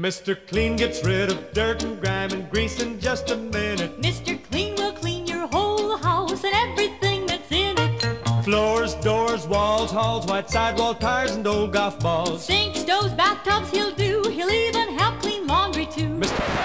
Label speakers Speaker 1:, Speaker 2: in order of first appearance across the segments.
Speaker 1: Mr. Clean gets rid of dirt and grime and grease in just a minute.
Speaker 2: Mr. Clean will clean your whole house and everything that's in it.
Speaker 1: Floors, doors, walls, halls, white sidewall tires, and old golf balls.
Speaker 2: Sinks, stoves, bathtubs, he'll do. He'll even help clean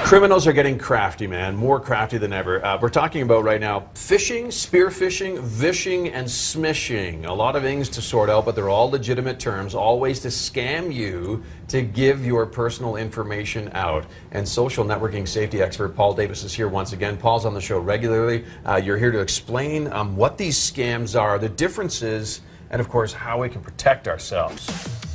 Speaker 3: Criminals are getting crafty, man. More crafty than ever. Uh, we're talking about right now phishing, spearfishing, vishing, and smishing. A lot of things to sort out, but they're all legitimate terms, all ways to scam you to give your personal information out. And social networking safety expert Paul Davis is here once again. Paul's on the show regularly. Uh, you're here to explain um, what these scams are, the differences, and of course, how we can protect ourselves.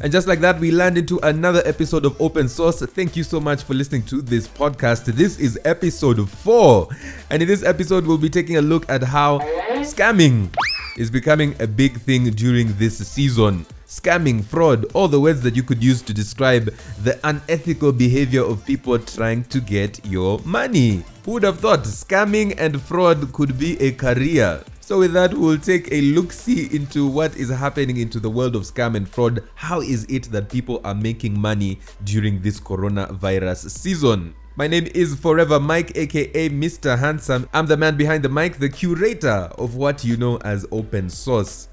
Speaker 4: And just like that, we land into another episode of Open Source. Thank you so much for listening to this podcast. This is episode four. And in this episode, we'll be taking a look at how scamming is becoming a big thing during this season. Scamming, fraud, all the words that you could use to describe the unethical behavior of people trying to get your money. Who would have thought scamming and fraud could be a career? So, with that, we'll take a look see into what is happening into the world of scam and fraud. How is it that people are making money during this coronavirus season? My name is Forever Mike, aka Mr. Handsome. I'm the man behind the mic, the curator of what you know as open source.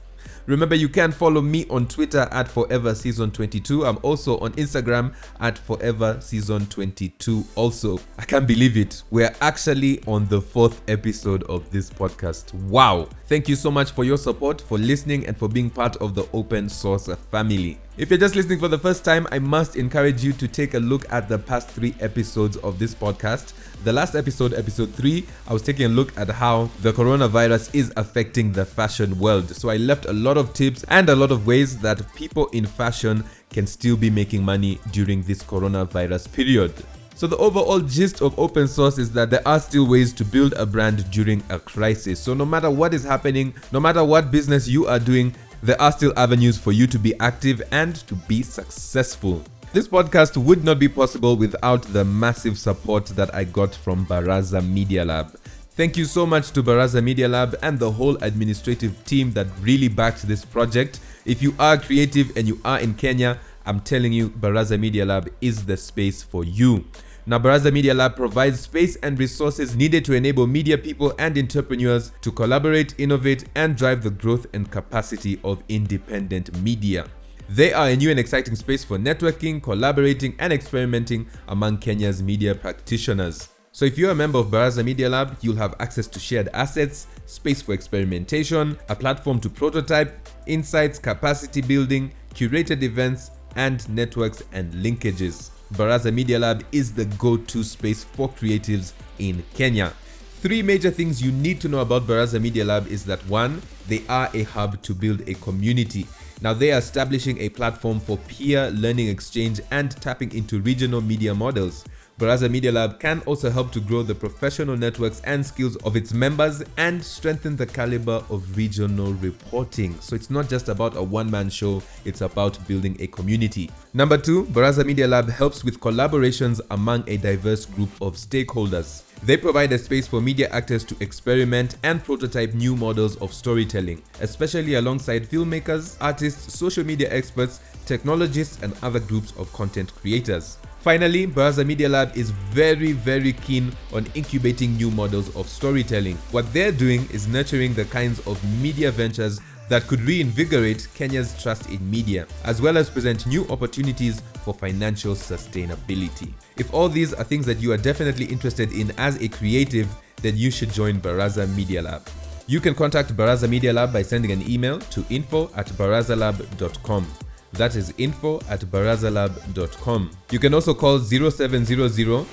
Speaker 4: Remember, you can follow me on Twitter at Forever Season 22. I'm also on Instagram at Forever Season 22. Also, I can't believe it. We're actually on the fourth episode of this podcast. Wow. Thank you so much for your support, for listening, and for being part of the open source family. If you're just listening for the first time, I must encourage you to take a look at the past three episodes of this podcast. The last episode, episode three, I was taking a look at how the coronavirus is affecting the fashion world. So I left a lot of tips and a lot of ways that people in fashion can still be making money during this coronavirus period. So the overall gist of open source is that there are still ways to build a brand during a crisis. So no matter what is happening, no matter what business you are doing, there are still avenues for you to be active and to be successful. This podcast would not be possible without the massive support that I got from Baraza Media Lab. Thank you so much to Baraza Media Lab and the whole administrative team that really backed this project. If you are creative and you are in Kenya, I'm telling you, Baraza Media Lab is the space for you. Now, Baraza Media Lab provides space and resources needed to enable media people and entrepreneurs to collaborate, innovate, and drive the growth and capacity of independent media. They are a new and exciting space for networking, collaborating, and experimenting among Kenya's media practitioners. So, if you're a member of Baraza Media Lab, you'll have access to shared assets, space for experimentation, a platform to prototype, insights, capacity building, curated events, and networks and linkages. Baraza Media Lab is the go to space for creatives in Kenya. Three major things you need to know about Baraza Media Lab is that one, they are a hub to build a community. Now, they are establishing a platform for peer learning exchange and tapping into regional media models. Baraza Media Lab can also help to grow the professional networks and skills of its members and strengthen the caliber of regional reporting. So it's not just about a one man show, it's about building a community. Number two, Baraza Media Lab helps with collaborations among a diverse group of stakeholders. They provide a space for media actors to experiment and prototype new models of storytelling, especially alongside filmmakers, artists, social media experts, technologists, and other groups of content creators. Finally, Baraza Media Lab is very, very keen on incubating new models of storytelling. What they're doing is nurturing the kinds of media ventures that could reinvigorate Kenya's trust in media, as well as present new opportunities for financial sustainability. If all these are things that you are definitely interested in as a creative, then you should join Baraza Media Lab. You can contact Baraza Media Lab by sending an email to info at barazalab.com. That is info at barazalab.com. You can also call 0700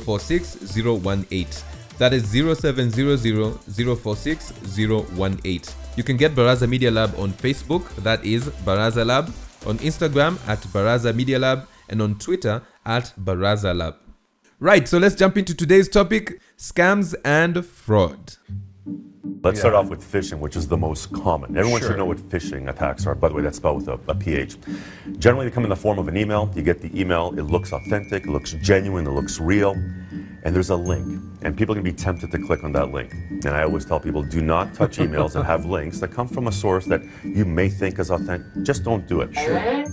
Speaker 4: 046 018. That is 0700 046 018. You can get Baraza Media Lab on Facebook, that is Baraza Lab, on Instagram at Baraza Media Lab, and on Twitter at Baraza Lab. Right, so let's jump into today's topic scams and fraud.
Speaker 5: Let's start off with phishing, which is the most common. Everyone should know what phishing attacks are. By the way, that's spelled with a, a PH. Generally, they come in the form of an email. You get the email, it looks authentic, it looks genuine, it looks real, and there's a link. and people can be tempted to click on that link. And I always tell people do not touch emails that have links that come from a source that you may think is authentic. Just don't do it.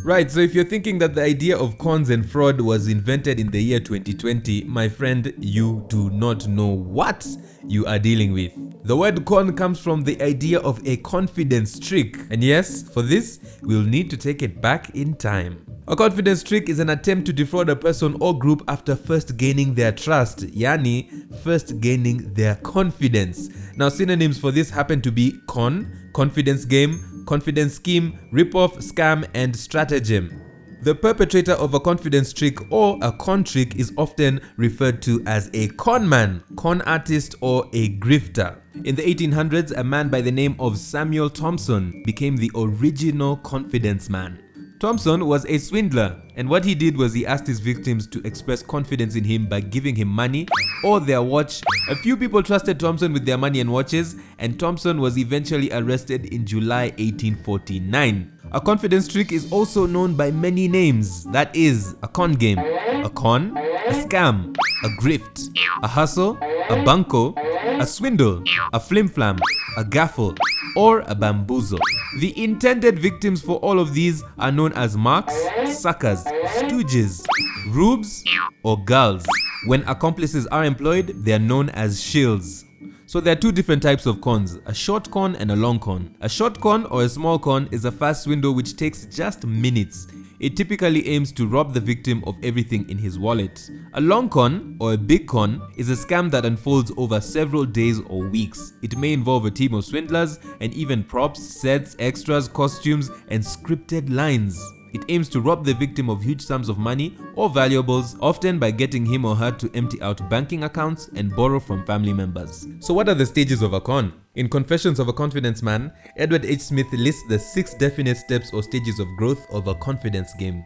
Speaker 4: Right, so if you're thinking that the idea of cons and fraud was invented in the year 2020, my friend, you do not know what you are dealing with. The word con comes from the idea of a confidence trick. And yes, for this, we'll need to take it back in time. A confidence trick is an attempt to defraud a person or group after first gaining their trust, yani first gaining their confidence. Now, synonyms for this happen to be con, confidence game, confidence scheme, ripoff, scam, and stratagem. The perpetrator of a confidence trick or a con trick is often referred to as a con man, con artist, or a grifter. In the 1800s, a man by the name of Samuel Thompson became the original confidence man. Thompson was a swindler, and what he did was he asked his victims to express confidence in him by giving him money or their watch. A few people trusted Thompson with their money and watches, and Thompson was eventually arrested in July 1849. A confidence trick is also known by many names that is, a con game, a con, a scam, a grift, a hustle, a bunko, a swindle, a flimflam, a gaffle, or a bamboozle. The intended victims for all of these are known as marks, suckers, stooges, rubes, or gulls. When accomplices are employed, they are known as shills. So there are two different types of cons, a short con and a long con. A short con or a small con is a fast window which takes just minutes. It typically aims to rob the victim of everything in his wallet. A long con or a big con is a scam that unfolds over several days or weeks. It may involve a team of swindlers and even props, sets, extras, costumes, and scripted lines. It aims to rob the victim of huge sums of money or valuables, often by getting him or her to empty out banking accounts and borrow from family members. So, what are the stages of a con? In Confessions of a Confidence Man, Edward H. Smith lists the six definite steps or stages of growth of a confidence game.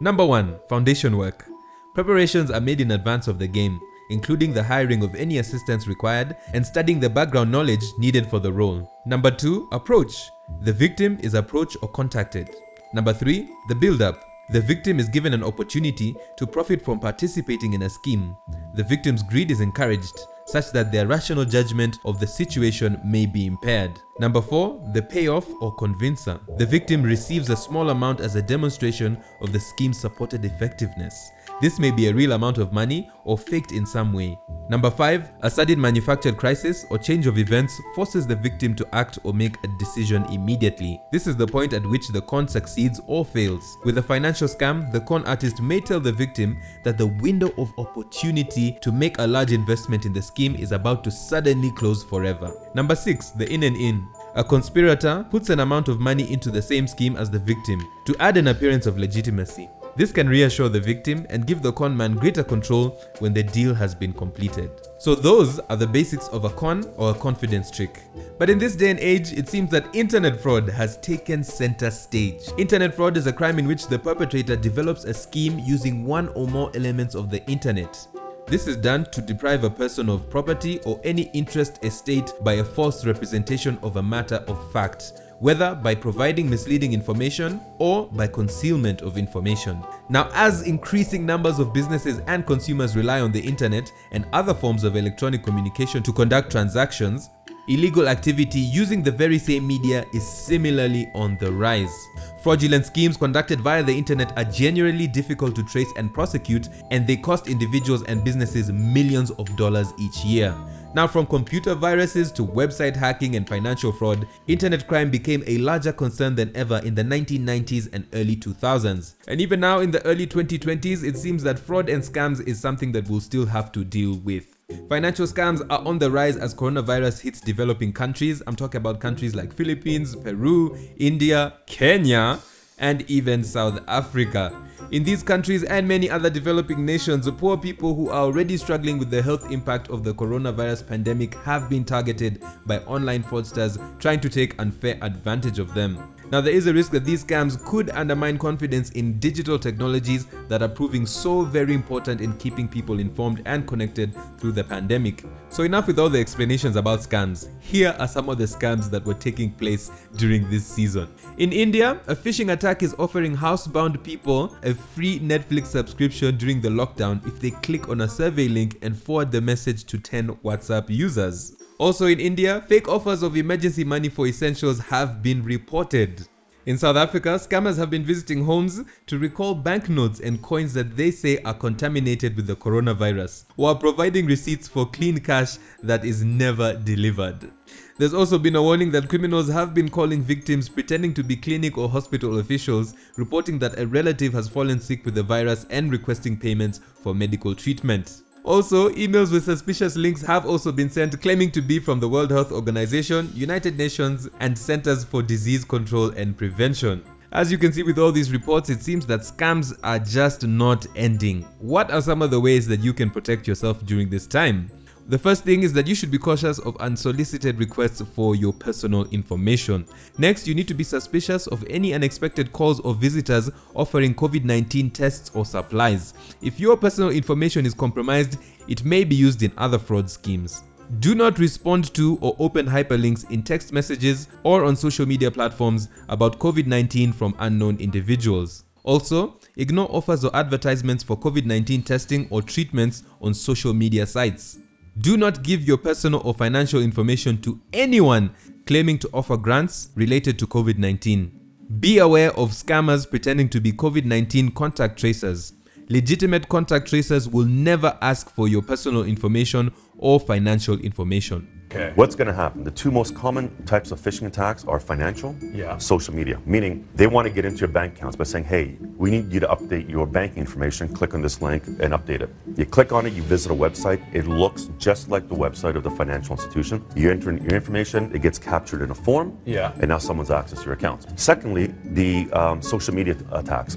Speaker 4: Number one, foundation work. Preparations are made in advance of the game, including the hiring of any assistance required and studying the background knowledge needed for the role. Number two, approach. The victim is approached or contacted. Number three, the build up. The victim is given an opportunity to profit from participating in a scheme. The victim's greed is encouraged, such that their rational judgment of the situation may be impaired. Number four, the payoff or convincer. The victim receives a small amount as a demonstration of the scheme's supported effectiveness. This may be a real amount of money or faked in some way. Number 5. A sudden manufactured crisis or change of events forces the victim to act or make a decision immediately. This is the point at which the con succeeds or fails. With a financial scam, the con artist may tell the victim that the window of opportunity to make a large investment in the scheme is about to suddenly close forever. Number 6. The in and in. A conspirator puts an amount of money into the same scheme as the victim to add an appearance of legitimacy. This can reassure the victim and give the con man greater control when the deal has been completed. So, those are the basics of a con or a confidence trick. But in this day and age, it seems that internet fraud has taken center stage. Internet fraud is a crime in which the perpetrator develops a scheme using one or more elements of the internet. This is done to deprive a person of property or any interest estate by a false representation of a matter of fact whether by providing misleading information or by concealment of information. Now, as increasing numbers of businesses and consumers rely on the internet and other forms of electronic communication to conduct transactions, illegal activity using the very same media is similarly on the rise. Fraudulent schemes conducted via the internet are generally difficult to trace and prosecute, and they cost individuals and businesses millions of dollars each year. Now, from computer viruses to website hacking and financial fraud, internet crime became a larger concern than ever in the 1990s and early 2000s. And even now, in the early 2020s, it seems that fraud and scams is something that we'll still have to deal with. Financial scams are on the rise as coronavirus hits developing countries. I'm talking about countries like Philippines, Peru, India, Kenya, and even South Africa. In these countries and many other developing nations, poor people who are already struggling with the health impact of the coronavirus pandemic have been targeted by online fraudsters trying to take unfair advantage of them. Now, there is a risk that these scams could undermine confidence in digital technologies that are proving so very important in keeping people informed and connected through the pandemic. So, enough with all the explanations about scams. Here are some of the scams that were taking place during this season. In India, a phishing attack is offering housebound people a free Netflix subscription during the lockdown if they click on a survey link and forward the message to 10 WhatsApp users. Also in India, fake offers of emergency money for essentials have been reported. In South Africa, scammers have been visiting homes to recall banknotes and coins that they say are contaminated with the coronavirus, while providing receipts for clean cash that is never delivered. There's also been a warning that criminals have been calling victims pretending to be clinic or hospital officials, reporting that a relative has fallen sick with the virus and requesting payments for medical treatment. Also, emails with suspicious links have also been sent claiming to be from the World Health Organization, United Nations, and Centers for Disease Control and Prevention. As you can see with all these reports, it seems that scams are just not ending. What are some of the ways that you can protect yourself during this time? The first thing is that you should be cautious of unsolicited requests for your personal information. Next, you need to be suspicious of any unexpected calls or visitors offering COVID 19 tests or supplies. If your personal information is compromised, it may be used in other fraud schemes. Do not respond to or open hyperlinks in text messages or on social media platforms about COVID 19 from unknown individuals. Also, ignore offers or advertisements for COVID 19 testing or treatments on social media sites. Do not give your personal or financial information to anyone claiming to offer grants related to COVID 19. Be aware of scammers pretending to be COVID 19 contact tracers. Legitimate contact tracers will never ask for your personal information or financial information.
Speaker 3: Okay.
Speaker 5: What's going to happen? The two most common types of phishing attacks are financial,
Speaker 3: Yeah.
Speaker 5: social media, meaning they want to get into your bank accounts by saying, hey, we need you to update your banking information. Click on this link and update it. You click on it, you visit a website. It looks just like the website of the financial institution. You enter in your information, it gets captured in a form,
Speaker 3: Yeah.
Speaker 5: and now someone's access your accounts. Secondly, the um, social media attacks.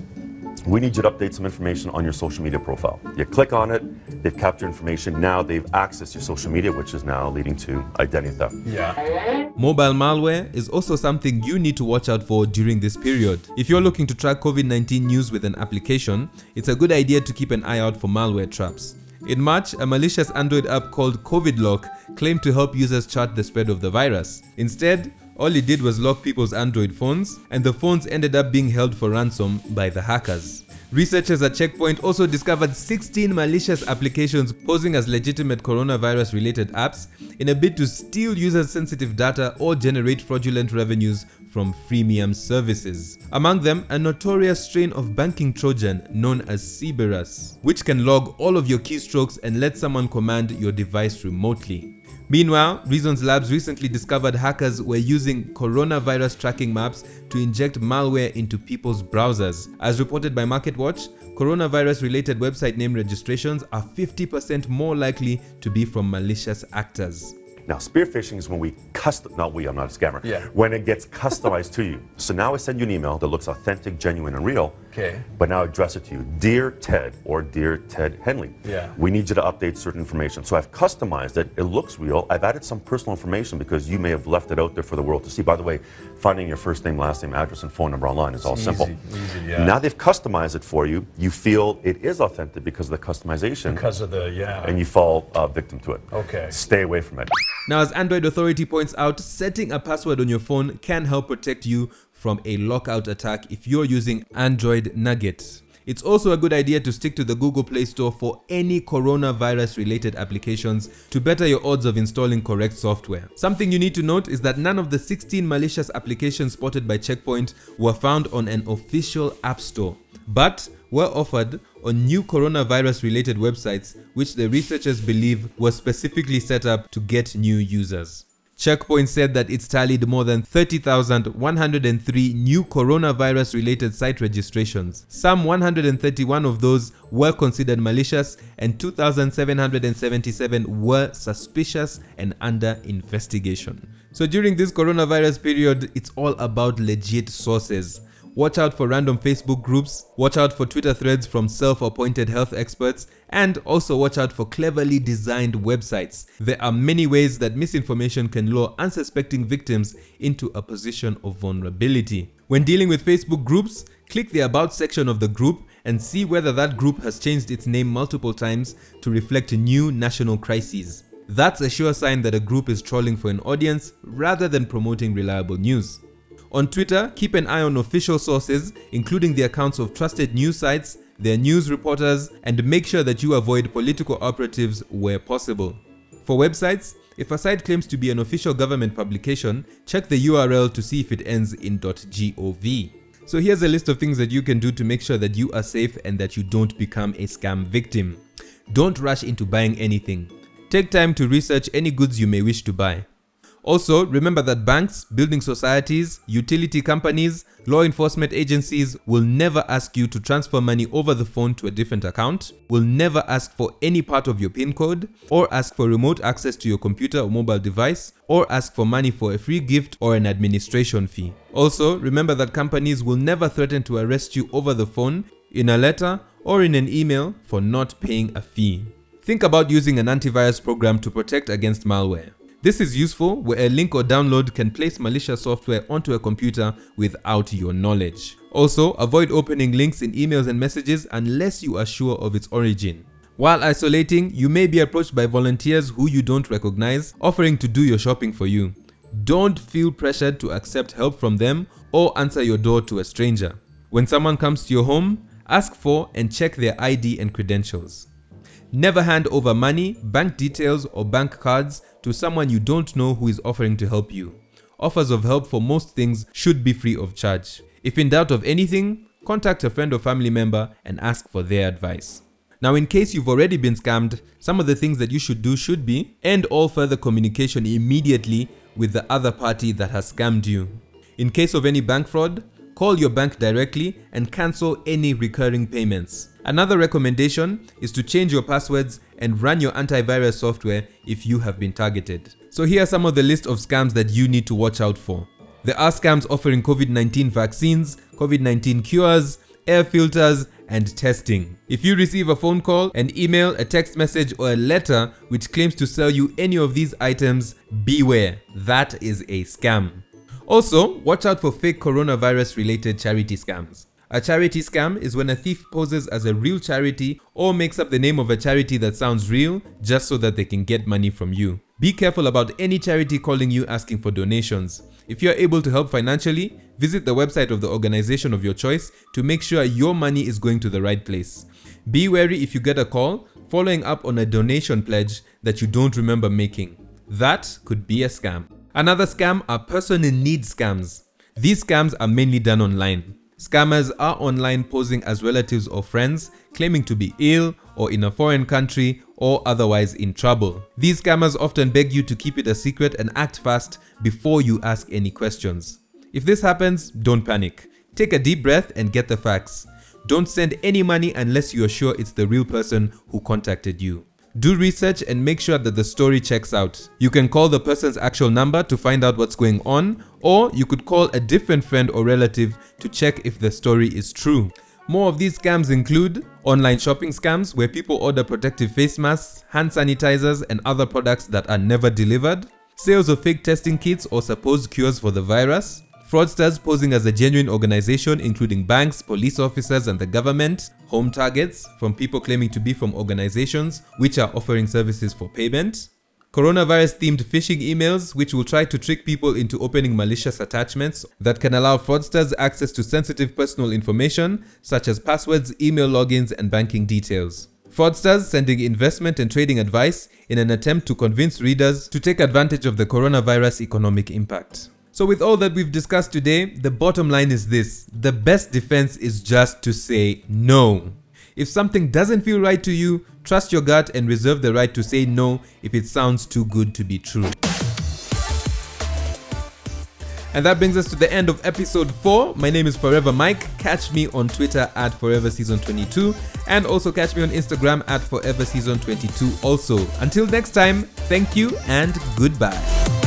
Speaker 5: We need you to update some information on your social media profile. You click on it, they've captured information. Now they've accessed your social media, which is now leading to identity theft.
Speaker 3: Yeah.
Speaker 4: Mobile malware is also something you need to watch out for during this period. If you're looking to track COVID 19 news with an application, it's a good idea to keep an eye out for malware traps. In March, a malicious Android app called COVID Lock claimed to help users chart the spread of the virus. Instead, all it did was lock people's Android phones, and the phones ended up being held for ransom by the hackers. Researchers at Checkpoint also discovered 16 malicious applications posing as legitimate coronavirus related apps in a bid to steal users' sensitive data or generate fraudulent revenues from freemium services. Among them, a notorious strain of banking Trojan known as Cerberus, which can log all of your keystrokes and let someone command your device remotely. Meanwhile, Reasons Labs recently discovered hackers were using coronavirus tracking maps to inject malware into people's browsers. As reported by MarketWatch, coronavirus related website name registrations are 50% more likely to be from malicious actors.
Speaker 5: Now, spear phishing is when we custom, not we, I'm not a scammer.
Speaker 3: Yeah.
Speaker 5: When it gets customized to you. So now I send you an email that looks authentic, genuine, and real.
Speaker 3: Okay.
Speaker 5: But now I address it to you. Dear Ted or Dear Ted Henley.
Speaker 3: Yeah.
Speaker 5: We need you to update certain information. So I've customized it. It looks real. I've added some personal information because you may have left it out there for the world to see. By the way, finding your first name, last name, address, and phone number online is all
Speaker 3: Easy,
Speaker 5: simple.
Speaker 3: easy, yeah.
Speaker 5: Now they've customized it for you. You feel it is authentic because of the customization.
Speaker 3: Because of the yeah.
Speaker 5: and you fall uh, victim to it.
Speaker 3: Okay.
Speaker 5: Stay away from it.
Speaker 4: Now, as Android Authority points out, setting a password on your phone can help protect you from a lockout attack if you're using Android Nougat. It's also a good idea to stick to the Google Play Store for any coronavirus related applications to better your odds of installing correct software. Something you need to note is that none of the 16 malicious applications spotted by Checkpoint were found on an official app store, but were offered on new coronavirus related websites, which the researchers believe were specifically set up to get new users. Checkpoint said that it's tallied more than 30,103 new coronavirus related site registrations. Some 131 of those were considered malicious, and 2,777 were suspicious and under investigation. So during this coronavirus period, it's all about legit sources. Watch out for random Facebook groups, watch out for Twitter threads from self appointed health experts, and also watch out for cleverly designed websites. There are many ways that misinformation can lure unsuspecting victims into a position of vulnerability. When dealing with Facebook groups, click the About section of the group and see whether that group has changed its name multiple times to reflect new national crises. That's a sure sign that a group is trolling for an audience rather than promoting reliable news. On Twitter, keep an eye on official sources, including the accounts of trusted news sites, their news reporters, and make sure that you avoid political operatives where possible. For websites, if a site claims to be an official government publication, check the URL to see if it ends in .gov. So here's a list of things that you can do to make sure that you are safe and that you don't become a scam victim. Don't rush into buying anything. Take time to research any goods you may wish to buy. Also, remember that banks, building societies, utility companies, law enforcement agencies will never ask you to transfer money over the phone to a different account, will never ask for any part of your PIN code, or ask for remote access to your computer or mobile device, or ask for money for a free gift or an administration fee. Also, remember that companies will never threaten to arrest you over the phone, in a letter, or in an email for not paying a fee. Think about using an antivirus program to protect against malware. This is useful where a link or download can place malicious software onto a computer without your knowledge. Also, avoid opening links in emails and messages unless you are sure of its origin. While isolating, you may be approached by volunteers who you don't recognize offering to do your shopping for you. Don't feel pressured to accept help from them or answer your door to a stranger. When someone comes to your home, ask for and check their ID and credentials. Never hand over money, bank details, or bank cards to someone you don't know who is offering to help you. Offers of help for most things should be free of charge. If in doubt of anything, contact a friend or family member and ask for their advice. Now, in case you've already been scammed, some of the things that you should do should be end all further communication immediately with the other party that has scammed you. In case of any bank fraud, call your bank directly and cancel any recurring payments. Another recommendation is to change your passwords and run your antivirus software if you have been targeted. So here are some of the list of scams that you need to watch out for. There are scams offering COVID-19 vaccines, COVID-19 cures, air filters, and testing. If you receive a phone call, an email, a text message, or a letter which claims to sell you any of these items, beware. That is a scam. Also, watch out for fake coronavirus related charity scams. A charity scam is when a thief poses as a real charity or makes up the name of a charity that sounds real just so that they can get money from you. Be careful about any charity calling you asking for donations. If you are able to help financially, visit the website of the organization of your choice to make sure your money is going to the right place. Be wary if you get a call following up on a donation pledge that you don't remember making. That could be a scam. Another scam are person in need scams. These scams are mainly done online. Scammers are online posing as relatives or friends, claiming to be ill or in a foreign country or otherwise in trouble. These scammers often beg you to keep it a secret and act fast before you ask any questions. If this happens, don't panic. Take a deep breath and get the facts. Don't send any money unless you are sure it's the real person who contacted you. Do research and make sure that the story checks out. You can call the person's actual number to find out what's going on, or you could call a different friend or relative to check if the story is true. More of these scams include online shopping scams where people order protective face masks, hand sanitizers, and other products that are never delivered, sales of fake testing kits or supposed cures for the virus, fraudsters posing as a genuine organization including banks, police officers, and the government, home targets from people claiming to be from organizations which are offering services for payment, coronavirus themed phishing emails which will try to trick people into opening malicious attachments that can allow fraudsters access to sensitive personal information such as passwords, email logins, and banking details. Fraudsters sending investment and trading advice in an attempt to convince readers to take advantage of the coronavirus economic impact. So, with all that we've discussed today, the bottom line is this the best defense is just to say no. If something doesn't feel right to you, trust your gut and reserve the right to say no if it sounds too good to be true. And that brings us to the end of episode 4. My name is Forever Mike. Catch me on Twitter at Forever Season 22 and also catch me on Instagram at Forever Season 22 also. Until next time, thank you and goodbye.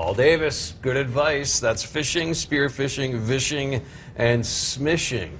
Speaker 3: Paul Davis, good advice. That's phishing, spearfishing, vishing, and smishing.